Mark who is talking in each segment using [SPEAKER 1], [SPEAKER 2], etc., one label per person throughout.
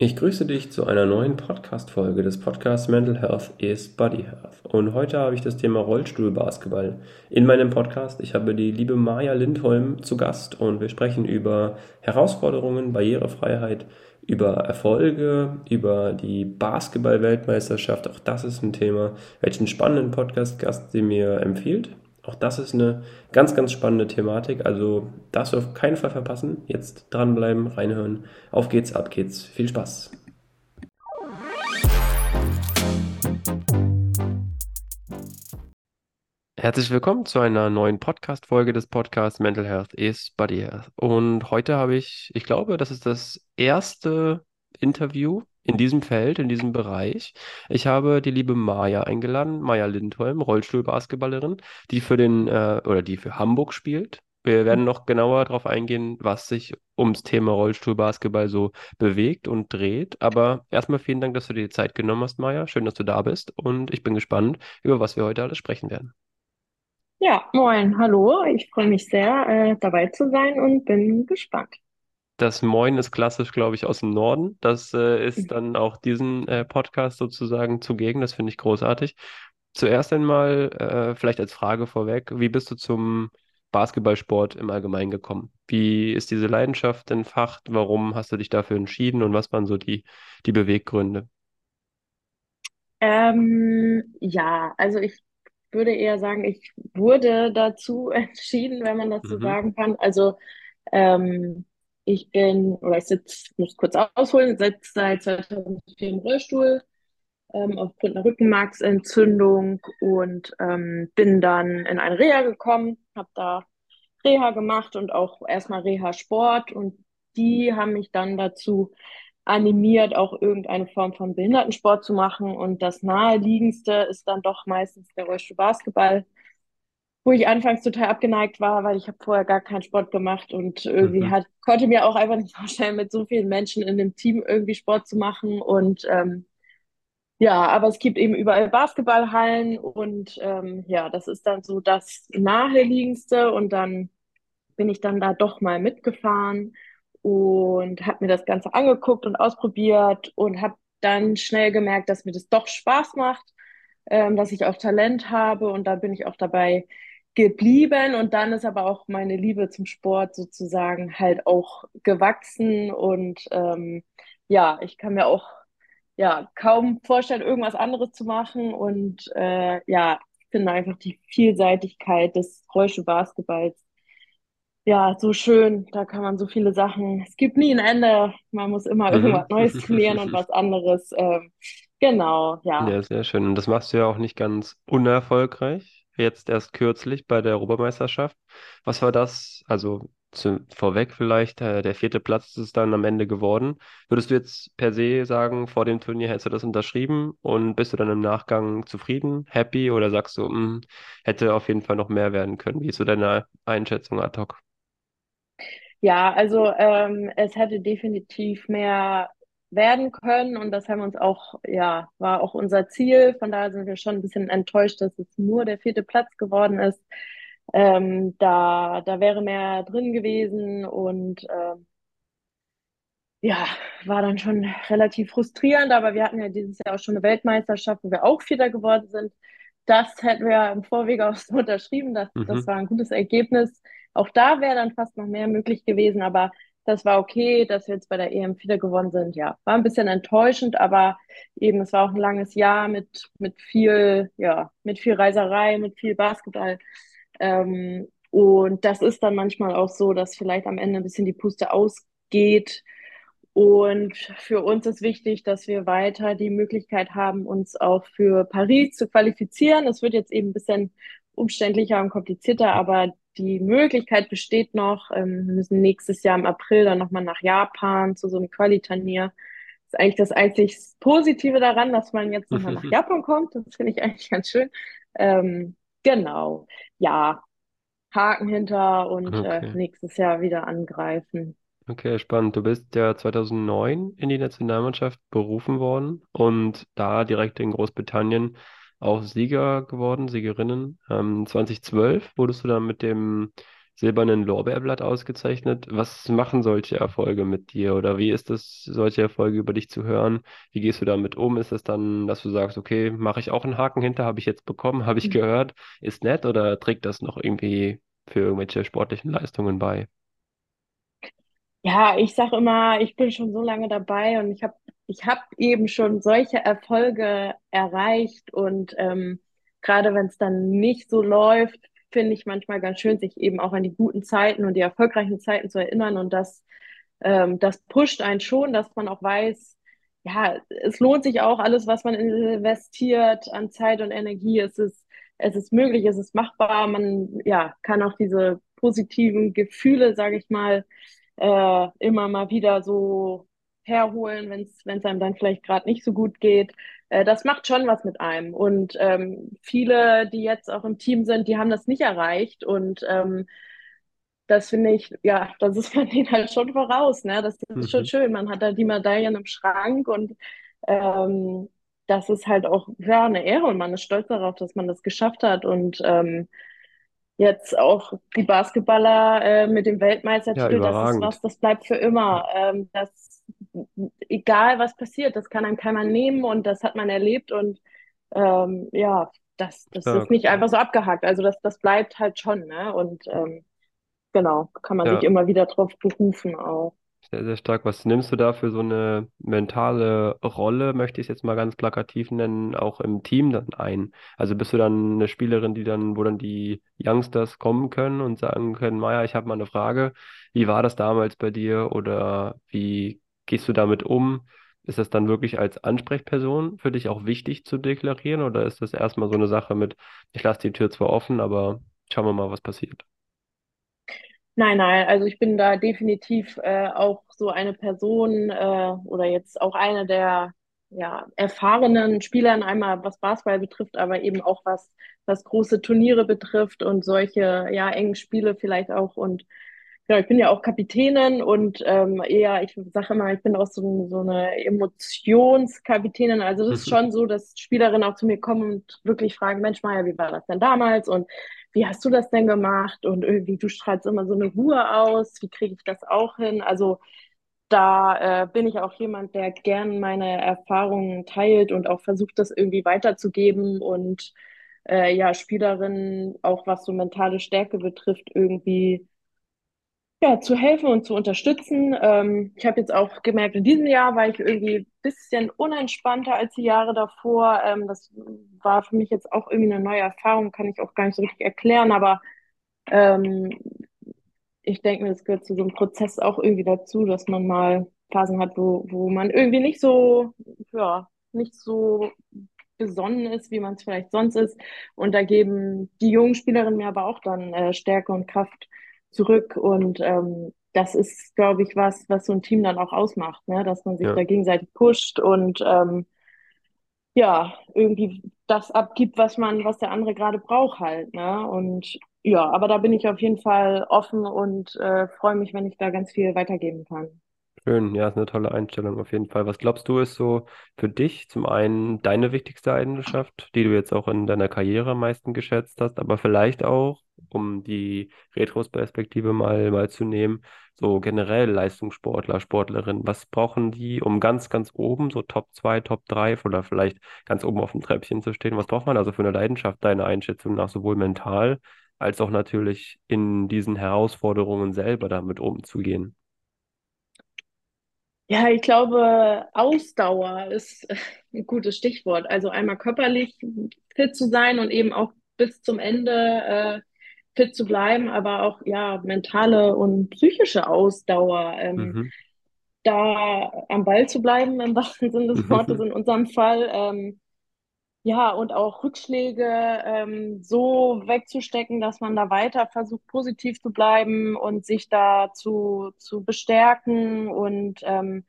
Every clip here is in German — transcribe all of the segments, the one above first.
[SPEAKER 1] Ich grüße dich zu einer neuen Podcast-Folge des Podcasts Mental Health is Body Health. Und heute habe ich das Thema Rollstuhlbasketball in meinem Podcast. Ich habe die liebe Maja Lindholm zu Gast und wir sprechen über Herausforderungen, Barrierefreiheit, über Erfolge, über die Basketball-Weltmeisterschaft. Auch das ist ein Thema. Welchen spannenden Podcast-Gast sie mir empfiehlt. Auch das ist eine ganz, ganz spannende Thematik. Also du auf keinen Fall verpassen. Jetzt dranbleiben, reinhören. Auf geht's, ab geht's. Viel Spaß. Herzlich willkommen zu einer neuen Podcast-Folge des Podcasts Mental Health is Body Health. Und heute habe ich, ich glaube, das ist das erste Interview in diesem Feld, in diesem Bereich. Ich habe die liebe Maja eingeladen, Maja Lindholm, Rollstuhlbasketballerin, die für den äh, oder die für Hamburg spielt. Wir werden noch genauer darauf eingehen, was sich ums Thema Rollstuhlbasketball so bewegt und dreht. Aber erstmal vielen Dank, dass du dir die Zeit genommen hast, Maja. Schön, dass du da bist. Und ich bin gespannt, über was wir heute alles sprechen werden.
[SPEAKER 2] Ja, moin, hallo. Ich freue mich sehr, äh, dabei zu sein und bin gespannt.
[SPEAKER 1] Das Moin ist klassisch, glaube ich, aus dem Norden. Das äh, ist dann auch diesen äh, Podcast sozusagen zugegen. Das finde ich großartig. Zuerst einmal äh, vielleicht als Frage vorweg, wie bist du zum Basketballsport im Allgemeinen gekommen? Wie ist diese Leidenschaft entfacht? Warum hast du dich dafür entschieden und was waren so die, die Beweggründe?
[SPEAKER 2] Ähm, ja, also ich würde eher sagen, ich wurde dazu entschieden, wenn man das so
[SPEAKER 1] Mhm.
[SPEAKER 2] sagen kann. Also ähm, ich bin, oder ich sitze, muss kurz ausholen, sitze seit 2004 im Rollstuhl ähm, aufgrund einer Rückenmarksentzündung und ähm, bin dann in eine Reha gekommen, habe da Reha gemacht und auch erstmal Reha-Sport und die haben mich dann dazu animiert, auch irgendeine Form von Behindertensport zu machen und das naheliegendste ist dann doch meistens der Rollstuhl-Basketball, wo ich anfangs total abgeneigt war, weil ich habe vorher gar keinen Sport gemacht und irgendwie
[SPEAKER 1] Mhm.
[SPEAKER 2] hat, konnte mir auch einfach nicht vorstellen, mit so vielen Menschen in dem Team irgendwie Sport zu machen und ähm, ja, aber es gibt eben überall Basketballhallen und ähm, ja, das ist dann so das naheliegendste und dann bin ich dann da doch mal mitgefahren und habe mir das Ganze angeguckt und ausprobiert und habe dann schnell gemerkt, dass mir das doch Spaß macht, ähm, dass ich auch Talent habe und da bin ich auch dabei geblieben und dann ist aber auch meine Liebe zum Sport sozusagen halt auch gewachsen und ähm, ja, ich kann mir auch ja kaum vorstellen, irgendwas anderes zu machen und äh, ja, ich finde einfach die Vielseitigkeit des Rollstuhlbasketballs ja, so schön. Da kann man so viele Sachen. Es gibt nie ein Ende. Man muss immer
[SPEAKER 1] Mhm.
[SPEAKER 2] irgendwas Neues trainieren und was anderes. Ähm, genau, ja.
[SPEAKER 1] Ja, sehr schön. Und das machst du ja auch nicht ganz unerfolgreich. Jetzt erst kürzlich bei der Europameisterschaft. Was war das? Also zu, vorweg vielleicht, äh, der vierte Platz ist es dann am Ende geworden. Würdest du jetzt per se sagen, vor dem Turnier hättest du das unterschrieben und bist du dann im Nachgang zufrieden, happy oder sagst du, "Hm, hätte auf jeden Fall noch mehr werden können? Wie ist so deine Einschätzung ad hoc?
[SPEAKER 2] Ja, also ähm, es hätte definitiv mehr werden können und das haben wir uns auch, ja, war auch unser Ziel. Von daher sind wir schon ein bisschen enttäuscht, dass es nur der vierte Platz geworden ist. Ähm, da, da wäre mehr drin gewesen und ähm, ja, war dann schon relativ frustrierend, aber wir hatten ja dieses Jahr auch schon eine Weltmeisterschaft, wo wir auch Vierter geworden sind. Das hätten wir im Vorwege auch so unterschrieben. Das, das
[SPEAKER 1] Mhm.
[SPEAKER 2] war ein gutes Ergebnis. Auch da wäre dann fast noch mehr möglich gewesen, aber das war okay, dass wir jetzt bei der EM Vierter gewonnen sind. Ja, war ein bisschen enttäuschend, aber eben, es war auch ein langes Jahr mit, mit viel, ja, mit viel Reiserei, mit viel Basketball. Ähm, und das ist dann manchmal auch so, dass vielleicht am Ende ein bisschen die Puste ausgeht und für uns ist wichtig, dass wir weiter die Möglichkeit haben, uns auch für Paris zu qualifizieren. Es wird jetzt eben ein bisschen umständlicher und komplizierter, aber die Möglichkeit besteht noch. Ähm, wir müssen nächstes Jahr im April dann nochmal nach Japan zu so einem Qualiturnier. Das ist eigentlich das einzig Positive daran, dass man jetzt nochmal nach Japan kommt. Das finde ich eigentlich ganz schön. Ähm, genau. Ja, Haken hinter und äh,
[SPEAKER 1] Okay.
[SPEAKER 2] nächstes Jahr wieder angreifen.
[SPEAKER 1] Okay, spannend. Du bist ja 2009 in die Nationalmannschaft berufen worden und da direkt in Großbritannien auch Sieger geworden, Siegerinnen. Ähm, 2012 wurdest du dann mit dem Silbernen Lorbeerblatt ausgezeichnet. Was machen solche Erfolge mit dir oder wie ist es, solche Erfolge über dich zu hören? Wie gehst du damit um? Ist es dann, dass du sagst, okay, mache ich auch einen Haken hinter, habe ich jetzt bekommen, habe ich gehört, ist nett oder trägt das noch irgendwie für irgendwelche sportlichen Leistungen bei?
[SPEAKER 2] Ja, ich sage immer, ich bin schon so lange dabei und ich habe ich hab eben schon solche Erfolge erreicht und ähm, gerade wenn es dann nicht so läuft, finde ich manchmal ganz schön, sich eben auch an die guten Zeiten und die erfolgreichen Zeiten zu erinnern und das, ähm, das pusht einen schon, dass man auch weiß, ja, es lohnt sich auch alles, was man investiert an Zeit und Energie. Es ist, es ist möglich, es ist machbar. Man, ja, kann auch diese positiven Gefühle, sage ich mal, äh, immer mal wieder so herholen, wenn es einem dann vielleicht gerade nicht so gut geht. Äh, das macht schon was mit einem. Und ähm, viele, die jetzt auch im Team sind, die haben das nicht erreicht. Und ähm, das finde ich, ja, das ist man denen halt schon voraus. Ne? Das ist schon
[SPEAKER 1] Mhm.
[SPEAKER 2] schön. Man hat da die Medaillen im Schrank und ähm, das ist halt auch ja, eine Ehre und man ist stolz darauf, dass man das geschafft hat. Und ähm, Jetzt auch die Basketballer äh, mit dem
[SPEAKER 1] Ja,
[SPEAKER 2] Weltmeistertitel, das ist was, das bleibt für immer. Ähm, das, egal was passiert, das kann einem keiner nehmen und das hat man erlebt und ähm, ja, das, das ist
[SPEAKER 1] Stark.
[SPEAKER 2] nicht einfach so abgehakt. Also das, das bleibt halt schon, ne? Und ähm, genau, kann man sich
[SPEAKER 1] Ja.
[SPEAKER 2] immer wieder drauf berufen auch.
[SPEAKER 1] Sehr, sehr stark. Was nimmst du da für so eine mentale Rolle, möchte ich es jetzt mal ganz plakativ nennen, auch im Team dann ein? Also bist du dann eine Spielerin, die dann, wo dann die Youngsters kommen können und sagen können, Maja, ich habe mal eine Frage. Wie war das damals bei dir oder wie gehst du damit um? Ist das dann wirklich als Ansprechperson für dich auch wichtig zu deklarieren oder ist das erstmal so eine Sache mit, ich lasse die Tür zwar offen, aber schauen wir mal, was passiert?
[SPEAKER 2] Nein, nein, also ich bin da definitiv äh, auch so eine Person äh, oder jetzt auch eine der ja, erfahrenen Spielern, einmal was Basketball betrifft, aber eben auch was, was große Turniere betrifft und solche ja, engen Spiele vielleicht auch. Und ja, ich bin ja auch Kapitänin und ähm, eher, ich sage immer, ich bin auch so, so eine Emotionskapitänin. Also das ist schon so, dass Spielerinnen auch zu mir kommen und wirklich fragen, Mensch, Maja, wie war das denn damals? Und wie hast du das denn gemacht? Und irgendwie, du strahlst immer so eine Ruhe aus. Wie kriege ich das auch hin? Also da äh, bin ich auch jemand, der gern meine Erfahrungen teilt und auch versucht, das irgendwie weiterzugeben und äh, ja, Spielerinnen, auch was so mentale Stärke betrifft, irgendwie ja, zu helfen und zu unterstützen. Ähm, ich habe jetzt auch gemerkt, in diesem Jahr war ich irgendwie ein bisschen unentspannter als die Jahre davor. Ähm, das war für mich jetzt auch irgendwie eine neue Erfahrung, kann ich auch gar nicht so richtig erklären, aber ähm, ich denke mir, das gehört zu so einem Prozess auch irgendwie dazu, dass man mal Phasen hat, wo, wo man irgendwie nicht so, ja, nicht so besonnen ist, wie man es vielleicht sonst ist. Und da geben die jungen Spielerinnen mir aber auch dann äh, Stärke und Kraft zurück. Und ähm, das ist, glaube ich, was, was so ein Team dann auch ausmacht, ne? Dass man sich
[SPEAKER 1] Ja.
[SPEAKER 2] da gegenseitig pusht und ähm, ja, irgendwie das abgibt, was man, was der andere gerade braucht halt, ne? Und ja, aber da bin ich auf jeden Fall offen und äh, freue mich, wenn ich da ganz viel weitergeben kann.
[SPEAKER 1] Schön, ja, ist eine tolle Einstellung auf jeden Fall. Was glaubst du, ist so für dich zum einen deine wichtigste Eigenschaft, die du jetzt auch in deiner Karriere am meisten geschätzt hast, aber vielleicht auch, um die Retrospektive mal, mal zu nehmen, so generell Leistungssportler, Sportlerinnen, was brauchen die, um ganz, ganz oben, so Top 2, Top 3 oder vielleicht ganz oben auf dem Treppchen zu stehen? Was braucht man also für eine Leidenschaft, deiner Einschätzung nach, sowohl mental als auch natürlich in diesen Herausforderungen selber damit umzugehen?
[SPEAKER 2] Ja, ich glaube, Ausdauer ist ein gutes Stichwort. Also einmal körperlich fit zu sein und eben auch bis zum Ende äh, fit zu bleiben, aber auch ja mentale und psychische Ausdauer. Ähm,
[SPEAKER 1] Mhm.
[SPEAKER 2] da am Ball zu bleiben, im wahrsten Sinne des Wortes in unserem Fall. Ähm, ja, und auch Rückschläge ähm, so wegzustecken, dass man da weiter versucht, positiv zu bleiben und sich da zu, zu bestärken. Und ähm,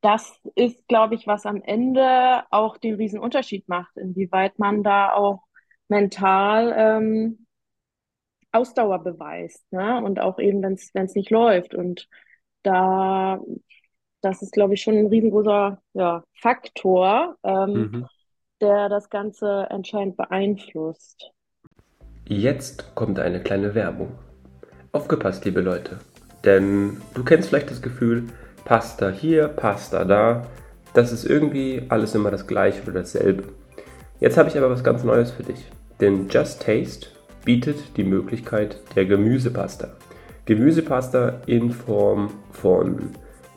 [SPEAKER 2] das ist, glaube ich, was am Ende auch den riesen Unterschied macht, inwieweit man da auch mental ähm, Ausdauer beweist, ne? Und auch eben, wenn es nicht läuft. Und da, das ist, glaube ich, schon ein riesengroßer ja, Faktor, ähm,
[SPEAKER 1] Mhm.
[SPEAKER 2] Der das Ganze entscheidend beeinflusst.
[SPEAKER 1] Jetzt kommt eine kleine Werbung. Aufgepasst, liebe Leute. Denn du kennst vielleicht das Gefühl, Pasta hier, Pasta da. Das ist irgendwie alles immer das gleiche oder dasselbe. Jetzt habe ich aber was ganz Neues für dich. Denn Just Taste bietet die Möglichkeit der Gemüsepasta. Gemüsepasta in Form von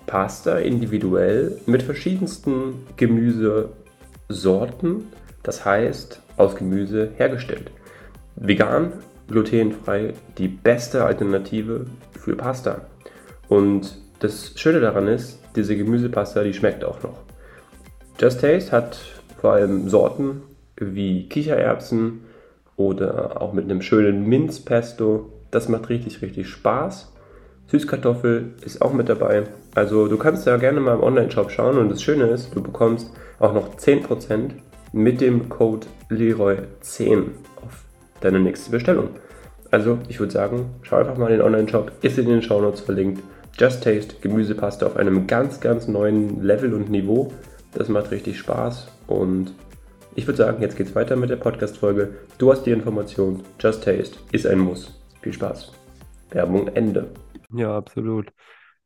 [SPEAKER 1] Pasta individuell mit verschiedensten Gemüsesorten, das heißt aus Gemüse hergestellt. Vegan, glutenfrei, die beste Alternative für Pasta. Und das Schöne daran ist, diese Gemüsepasta, die schmeckt auch noch. Just Taste hat vor allem Sorten wie Kichererbsen oder auch mit einem schönen Minzpesto. Das macht richtig, richtig Spaß. Süßkartoffel ist auch mit dabei. Also du kannst ja gerne mal im Online-Shop schauen und das Schöne ist, du bekommst auch noch 10% mit dem Code Leroy10 auf deine nächste Bestellung. Also ich würde sagen, schau einfach mal in den Online-Shop, ist in den Shownotes verlinkt. Just Taste Gemüsepaste auf einem ganz, ganz neuen Level und Niveau. Das macht richtig Spaß und ich würde sagen, jetzt geht's weiter mit der Podcast-Folge. Du hast die Information. Just Taste ist ein Muss. Viel Spaß. Werbung Ende. Ja, absolut.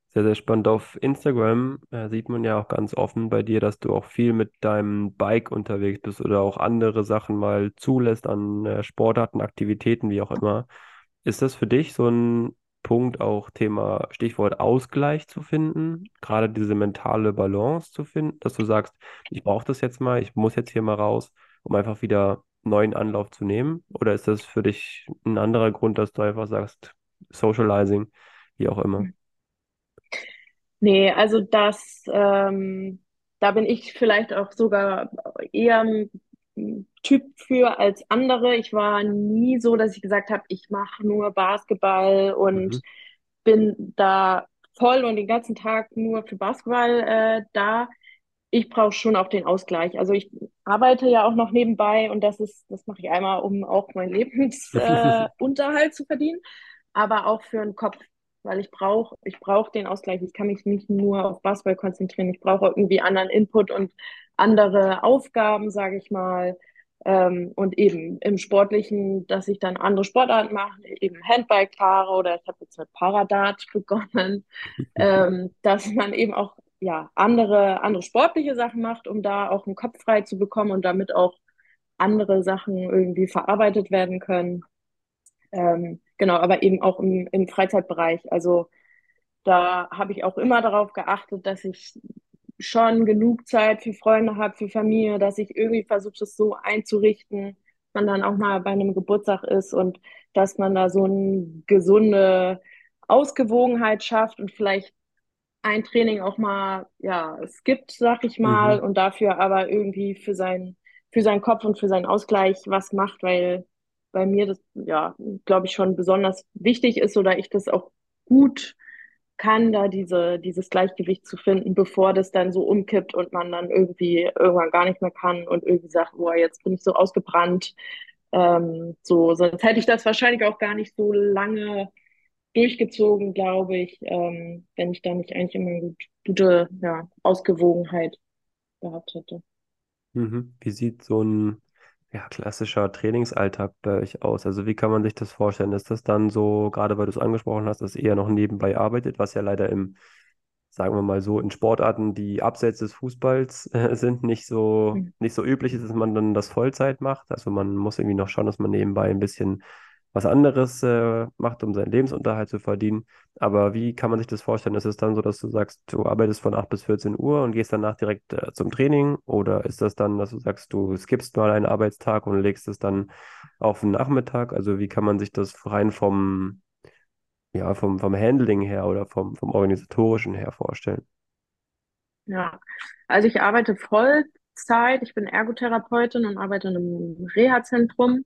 [SPEAKER 1] Sehr, sehr spannend. Auf Instagram äh, sieht man ja auch ganz offen bei dir, dass du auch viel mit deinem Bike unterwegs bist oder auch andere Sachen mal zulässt an äh, Sportarten, Aktivitäten, wie auch immer. Ist das für dich so ein Punkt, auch Thema Stichwort Ausgleich zu finden, gerade diese mentale Balance zu finden, dass du sagst, ich brauche das jetzt mal, ich muss jetzt hier mal raus, um einfach wieder neuen Anlauf zu nehmen? Oder ist das für dich ein anderer Grund, dass du einfach sagst, Socializing, wie auch immer?
[SPEAKER 2] Nee, also das, ähm, da bin ich vielleicht auch sogar eher ein Typ für als andere. Ich war nie so, dass ich gesagt habe, ich mache nur Basketball und
[SPEAKER 1] Mhm.
[SPEAKER 2] bin da voll und den ganzen Tag nur für Basketball äh, da. Ich brauche schon auch den Ausgleich. Also ich arbeite ja auch noch nebenbei und das ist, das mache ich einmal, um auch meinen Lebensunterhalt äh, zu verdienen, aber auch für den Kopf, weil ich brauche, ich brauche den Ausgleich. Ich kann mich nicht nur auf Basketball konzentrieren. Ich brauche irgendwie anderen Input und andere Aufgaben, sage ich mal. Ähm, und eben im Sportlichen, dass ich dann andere Sportarten mache, eben Handbike fahre oder ich habe jetzt mit Paradat begonnen, ähm, dass man eben auch ja, andere, andere sportliche Sachen macht, um da auch einen Kopf frei zu bekommen und damit auch andere Sachen irgendwie verarbeitet werden können. Ähm, genau, aber eben auch im, im Freizeitbereich. Also da habe ich auch immer darauf geachtet, dass ich schon genug Zeit für Freunde habe, für Familie, dass ich irgendwie versuche, das so einzurichten, dass man dann auch mal bei einem Geburtstag ist und dass man da so eine gesunde Ausgewogenheit schafft und vielleicht ein Training auch mal, ja, skippt, sag ich mal,
[SPEAKER 1] Mhm.
[SPEAKER 2] und dafür aber irgendwie für sein, für seinen Kopf und für seinen Ausgleich was macht, weil bei mir das, ja, glaube ich, schon besonders wichtig ist oder ich das auch gut kann, da diese, dieses Gleichgewicht zu finden, bevor das dann so umkippt und man dann irgendwie irgendwann gar nicht mehr kann und irgendwie sagt, boah, jetzt bin ich so ausgebrannt. Ähm, so, sonst hätte ich das wahrscheinlich auch gar nicht so lange durchgezogen, glaube ich, ähm, wenn ich da nicht eigentlich immer eine gut, gute, ja, Ausgewogenheit gehabt hätte.
[SPEAKER 1] Mhm. Wie sieht so ein ja, klassischer Trainingsalltag bei euch aus? Also wie kann man sich das vorstellen? Ist das dann so, gerade weil du es angesprochen hast, dass ihr eher noch nebenbei arbeitet, was ja leider im, sagen wir mal so, in Sportarten, die abseits des Fußballs äh, sind, nicht so,
[SPEAKER 2] Mhm.
[SPEAKER 1] nicht so üblich ist, dass man dann das Vollzeit macht. Also man muss irgendwie noch schauen, dass man nebenbei ein bisschen was anderes äh, macht, um seinen Lebensunterhalt zu verdienen. Aber wie kann man sich das vorstellen? Ist es dann so, dass du sagst, du arbeitest von 8 bis 14 Uhr und gehst danach direkt äh, zum Training? Oder ist das dann, dass du sagst, du skippst mal einen Arbeitstag und legst es dann auf den Nachmittag? Also wie kann man sich das rein vom, ja, vom, vom Handling her oder vom, vom organisatorischen her vorstellen?
[SPEAKER 2] Ja, also ich arbeite Vollzeit. Ich bin Ergotherapeutin und arbeite in einem Reha-Zentrum.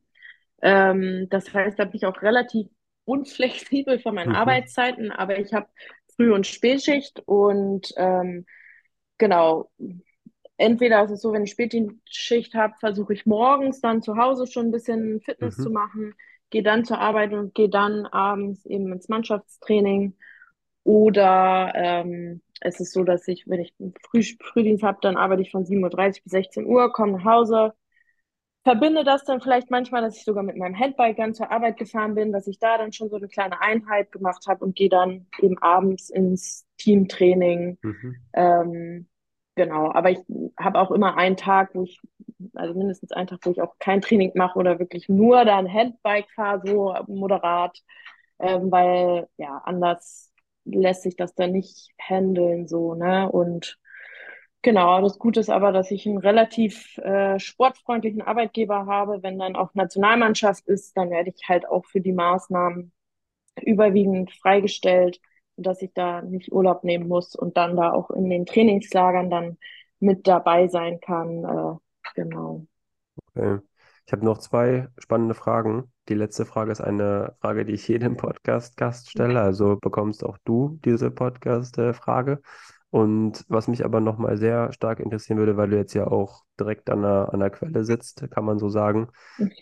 [SPEAKER 2] Ähm, das heißt, da bin ich auch relativ unflexibel von meinen
[SPEAKER 1] Mhm.
[SPEAKER 2] Arbeitszeiten, aber ich habe Früh- und Spätschicht und ähm, genau, entweder ist es so, wenn ich Spätschicht habe, versuche ich morgens dann zu Hause schon ein bisschen Fitness zu
[SPEAKER 1] Mhm.
[SPEAKER 2] machen, gehe dann zur Arbeit und gehe dann abends eben ins Mannschaftstraining. Oder ähm, es ist so, dass ich, wenn ich einen Früh Frühdienst habe, dann arbeite ich von 7.30 Uhr bis 16 Uhr, komme nach Hause, verbinde das dann vielleicht manchmal, dass ich sogar mit meinem Handbike dann zur Arbeit gefahren bin, dass ich da dann schon so eine kleine Einheit gemacht habe und gehe dann eben abends ins Teamtraining.
[SPEAKER 1] Mhm.
[SPEAKER 2] Ähm, genau, aber ich habe auch immer einen Tag, wo ich, also mindestens einen Tag, wo ich auch kein Training mache oder wirklich nur dann Handbike fahre, so moderat, ähm, weil ja, anders lässt sich das dann nicht handeln, so, ne? Und Genau, das Gute ist aber, dass ich einen relativ äh, sportfreundlichen Arbeitgeber habe. Wenn dann auch Nationalmannschaft ist, dann werde ich halt auch für die Maßnahmen überwiegend freigestellt, dass ich da nicht Urlaub nehmen muss und dann da auch in den Trainingslagern dann mit dabei sein kann. Äh, genau.
[SPEAKER 1] Okay. Ich habe noch zwei spannende Fragen. Die letzte Frage ist eine Frage, die ich jedem Podcast-Gast stelle. Also bekommst auch du diese Podcast-Frage. Und was mich aber nochmal sehr stark interessieren würde, weil du jetzt ja auch direkt an der, an der Quelle sitzt, kann man so sagen,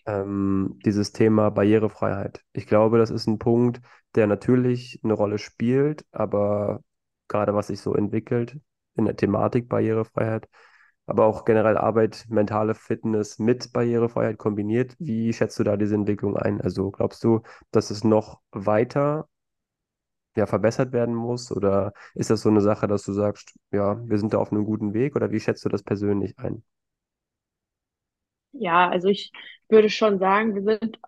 [SPEAKER 1] ähm, dieses Thema Barrierefreiheit. Ich glaube, das ist ein Punkt, der natürlich eine Rolle spielt, aber gerade was sich so entwickelt in der Thematik Barrierefreiheit, aber auch generell Arbeit, mentale Fitness mit Barrierefreiheit kombiniert. Wie schätzt du da diese Entwicklung ein? Also glaubst du, dass es noch weiter ja, verbessert werden muss? Oder ist das so eine Sache, dass du sagst, ja, wir sind da auf einem guten Weg? Oder wie schätzt du das persönlich ein?
[SPEAKER 2] Ja, also ich würde schon sagen, wir sind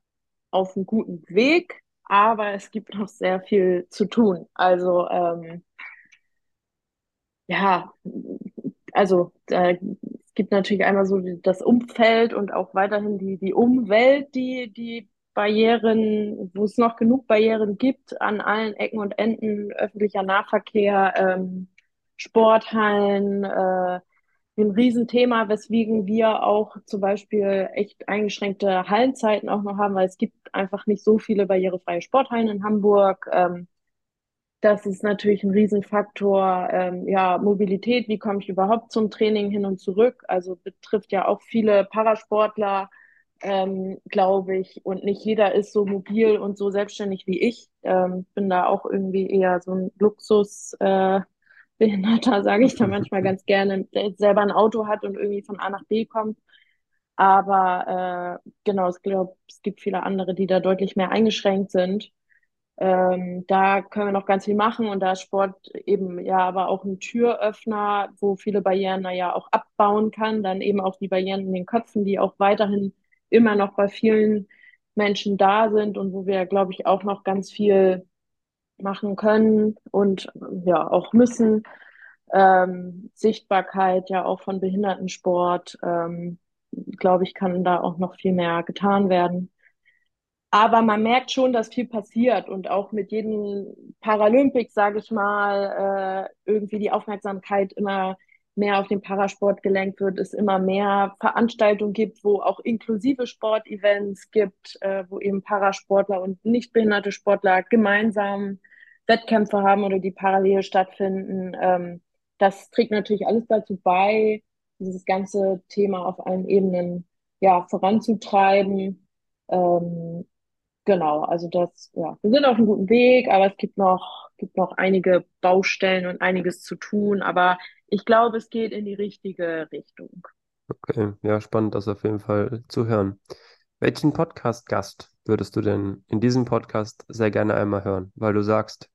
[SPEAKER 2] auf einem guten Weg, aber es gibt noch sehr viel zu tun. Also ähm, ja, also da, es gibt natürlich einmal so das Umfeld und auch weiterhin die, die Umwelt, die, die Barrieren, wo es noch genug Barrieren gibt an allen Ecken und Enden, öffentlicher Nahverkehr, ähm, Sporthallen, äh, ein Riesenthema, weswegen wir auch zum Beispiel echt eingeschränkte Hallenzeiten auch noch haben, weil es gibt einfach nicht so viele barrierefreie Sporthallen in Hamburg. Ähm, das ist natürlich ein Riesenfaktor. Ähm, ja, Mobilität, wie komme ich überhaupt zum Training hin und zurück? Also betrifft ja auch viele Parasportler ähm, glaube ich. Und nicht jeder ist so mobil und so selbstständig wie ich. Ähm, bin da auch irgendwie eher so ein Luxus. Äh, Behinderter, sage ich da manchmal ganz gerne, der selber ein Auto hat und irgendwie von A nach B kommt. Aber äh, genau, ich glaube, es gibt viele andere, die da deutlich mehr eingeschränkt sind. Ähm, da können wir noch ganz viel machen und da ist Sport eben ja aber auch ein Türöffner, wo viele Barrieren ja auch abbauen kann. Dann eben auch die Barrieren in den Köpfen, die auch weiterhin immer noch bei vielen Menschen da sind und wo wir, glaube ich, auch noch ganz viel machen können und ja auch müssen. Ähm, Sichtbarkeit ja auch von Behindertensport, ähm, glaube ich, kann da auch noch viel mehr getan werden. Aber man merkt schon, dass viel passiert und auch mit jedem Paralympics, sage ich mal, äh, irgendwie die Aufmerksamkeit immer mehr auf den Parasport gelenkt wird, es immer mehr Veranstaltungen gibt, wo auch inklusive Sportevents gibt, äh, wo eben Parasportler und nicht behinderte Sportler gemeinsam Wettkämpfe haben oder die parallel stattfinden. Ähm, das trägt natürlich alles dazu bei, dieses ganze Thema auf allen Ebenen ja, voranzutreiben. Ähm, genau, also das, ja, wir sind auf einem guten Weg, aber es gibt noch, gibt noch einige Baustellen und einiges zu tun. Aber ich glaube, es geht in die richtige Richtung.
[SPEAKER 1] Okay, ja, spannend, das auf jeden Fall zu hören. Welchen Podcast-Gast würdest du denn in diesem Podcast sehr gerne einmal hören? Weil du sagst,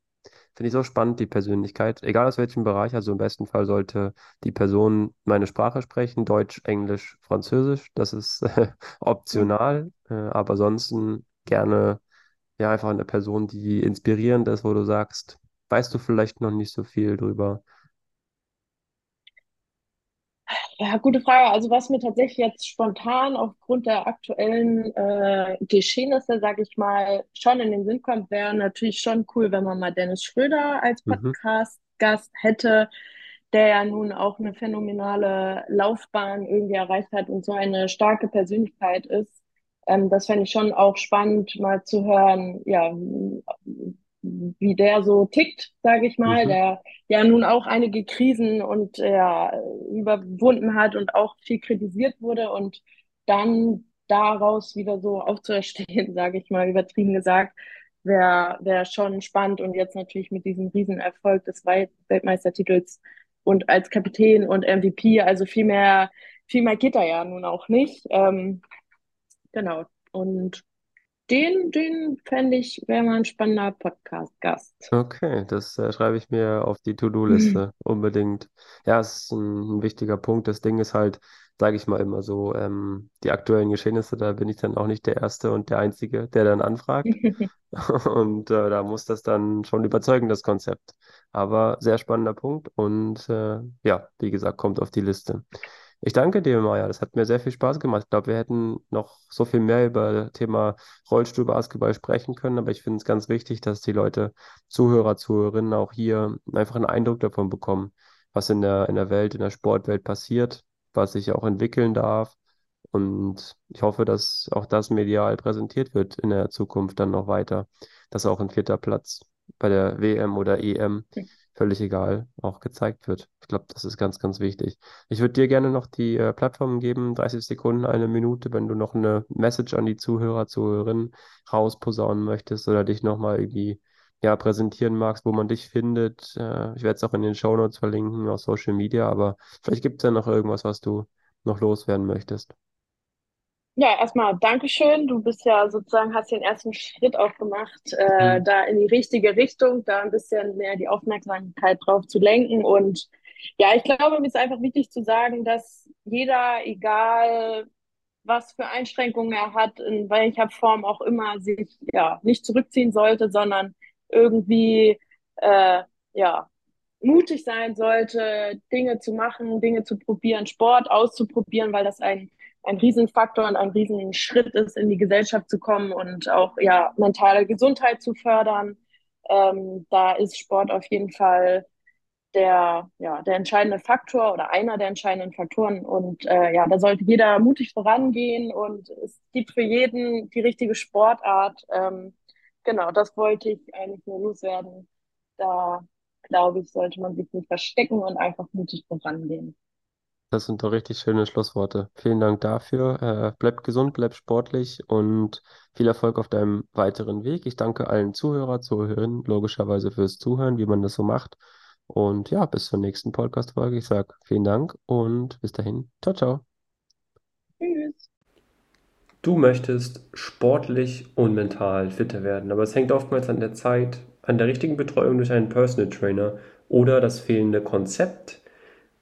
[SPEAKER 1] finde ich so spannend, die Persönlichkeit, egal aus welchem Bereich, also im besten Fall sollte die Person meine Sprache sprechen, Deutsch, Englisch, Französisch, das ist äh, optional, äh, aber ansonsten gerne ja einfach eine Person, die inspirierend ist, wo du sagst, weißt du vielleicht noch nicht so viel drüber,
[SPEAKER 2] Ja, gute Frage. Also was mir tatsächlich jetzt spontan aufgrund der aktuellen äh, Geschehnisse, sage ich mal, schon in den Sinn kommt, wäre natürlich schon cool, wenn man mal Dennis Schröder als
[SPEAKER 1] Mhm.
[SPEAKER 2] Podcast-Gast hätte, der ja nun auch eine phänomenale Laufbahn irgendwie erreicht hat und so eine starke Persönlichkeit ist. Ähm, das fände ich schon auch spannend, mal zu hören, ja, wie der so tickt, sage ich mal,
[SPEAKER 1] Mhm.
[SPEAKER 2] der ja nun auch einige Krisen und ja, überwunden hat und auch viel kritisiert wurde und dann daraus wieder so aufzuerstehen, sage ich mal, übertrieben gesagt, wäre wär schon spannend und jetzt natürlich mit diesem Riesenerfolg des Welt Weltmeistertitels und als Kapitän und MVP, also viel mehr, viel mehr geht da ja nun auch nicht. Ähm, genau. Und den, den fände ich, wäre mal ein spannender Podcast-Gast.
[SPEAKER 1] Okay, das äh, schreibe ich mir auf die To-Do-Liste unbedingt. Ja, es ist ein, ein wichtiger Punkt. Das Ding ist halt, sage ich mal immer so, ähm, die aktuellen Geschehnisse, da bin ich dann auch nicht der Erste und der Einzige, der dann anfragt. Und äh, da muss das dann schon überzeugen, das Konzept. Aber sehr spannender Punkt und äh, ja, wie gesagt, kommt auf die Liste. Ich danke dir, Maja. Das hat mir sehr viel Spaß gemacht. Ich glaube, wir hätten noch so viel mehr über das Thema Rollstuhlbasketball sprechen können, aber ich finde es ganz wichtig, dass die Leute, Zuhörer, Zuhörerinnen auch hier einfach einen Eindruck davon bekommen, was in der, in der Welt, in der Sportwelt passiert, was sich auch entwickeln darf. Und ich hoffe, dass auch das medial präsentiert wird in der Zukunft dann noch weiter, dass auch ein vierter Platz bei der WM oder EM völlig egal, auch gezeigt wird. Ich glaube, das ist ganz, ganz wichtig. Ich würde dir gerne noch die äh, Plattform geben, 30 Sekunden, eine Minute, wenn du noch eine Message an die Zuhörer, Zuhörerinnen rausposaunen möchtest oder dich nochmal irgendwie ja, präsentieren magst, wo man dich findet. Äh, ich werde es auch in den Show Notes verlinken, auf Social Media, aber vielleicht gibt es ja noch irgendwas, was du noch loswerden möchtest.
[SPEAKER 2] Ja, erstmal Dankeschön. Du bist ja sozusagen, hast den ersten Schritt auch gemacht, äh,
[SPEAKER 1] Mhm.
[SPEAKER 2] da in die richtige Richtung, da ein bisschen mehr die Aufmerksamkeit drauf zu lenken. Und ja, ich glaube, mir ist einfach wichtig zu sagen, dass jeder, egal was für Einschränkungen er hat, in welcher Form auch immer, sich ja nicht zurückziehen sollte, sondern irgendwie äh, ja mutig sein sollte, Dinge zu machen, Dinge zu probieren, Sport auszuprobieren, weil das ein ein Riesenfaktor und ein Riesenschritt ist, in die Gesellschaft zu kommen und auch ja mentale Gesundheit zu fördern. Ähm, da ist Sport auf jeden Fall der, ja, der entscheidende Faktor oder einer der entscheidenden Faktoren. Und äh, ja, da sollte jeder mutig vorangehen und es gibt für jeden die richtige Sportart. Ähm, genau, das wollte ich eigentlich nur loswerden. Da glaube ich, sollte man sich nicht verstecken und einfach mutig vorangehen.
[SPEAKER 1] Das sind doch richtig schöne Schlussworte. Vielen Dank dafür. Äh, bleib gesund, bleib sportlich und viel Erfolg auf deinem weiteren Weg. Ich danke allen Zuhörer, Zuhörerinnen logischerweise fürs Zuhören, wie man das so macht. Und ja, bis zur nächsten Podcast-Folge. Ich sage vielen Dank und bis dahin. Ciao, ciao.
[SPEAKER 2] Tschüss.
[SPEAKER 1] Du möchtest sportlich und mental fitter werden, aber es hängt oftmals an der Zeit, an der richtigen Betreuung durch einen Personal Trainer oder das fehlende Konzept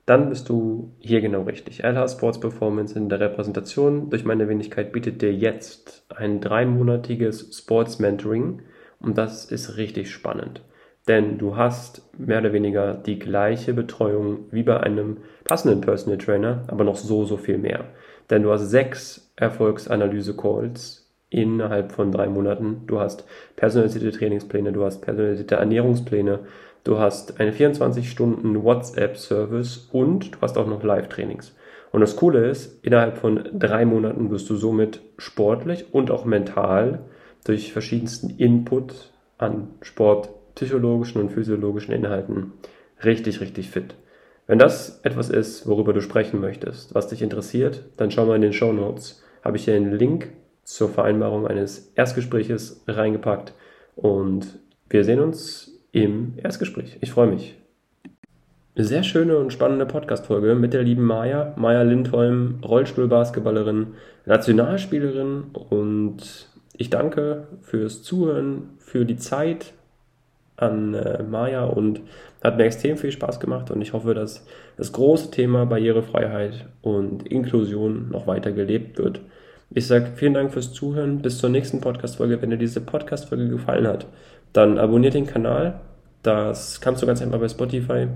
[SPEAKER 1] dann bist du hier genau richtig. LH Sports Performance in der Repräsentation durch meine Wenigkeit bietet dir jetzt ein dreimonatiges Sports Mentoring und das ist richtig spannend. Denn du hast mehr oder weniger die gleiche Betreuung wie bei einem passenden Personal Trainer, aber noch so, so viel mehr. Denn du hast sechs Erfolgsanalyse-Calls innerhalb von drei Monaten. Du hast personalisierte Trainingspläne, du hast personalisierte Ernährungspläne, du hast eine 24-Stunden WhatsApp-Service und du hast auch noch Live-Trainings. Und das Coole ist, innerhalb von drei Monaten wirst du somit sportlich und auch mental durch verschiedensten Input an sportpsychologischen und physiologischen Inhalten richtig, richtig fit. Wenn das etwas ist, worüber du sprechen möchtest, was dich interessiert, dann schau mal in den Show Notes. Habe ich hier einen Link zur Vereinbarung eines Erstgespräches reingepackt und wir sehen uns im Erstgespräch. Ich freue mich. Sehr schöne und spannende Podcast-Folge mit der lieben Maja. Maja Lindholm, Rollstuhlbasketballerin, Nationalspielerin und ich danke fürs Zuhören, für die Zeit an äh, Maja und hat mir extrem viel Spaß gemacht und ich hoffe, dass das große Thema Barrierefreiheit und Inklusion noch weiter gelebt wird. Ich sage vielen Dank fürs Zuhören. Bis zur nächsten Podcast-Folge. Wenn dir diese Podcast-Folge gefallen hat, dann abonniert den Kanal. Das kannst du ganz einfach bei Spotify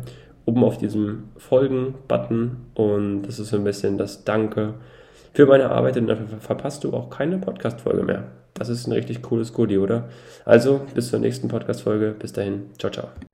[SPEAKER 1] oben auf diesem Folgen-Button und das ist so ein bisschen das Danke für meine Arbeit und dafür verpasst du auch keine Podcast-Folge mehr. Das ist ein richtig cooles Goodie, oder? Also bis zur nächsten Podcast-Folge. Bis dahin. Ciao, ciao.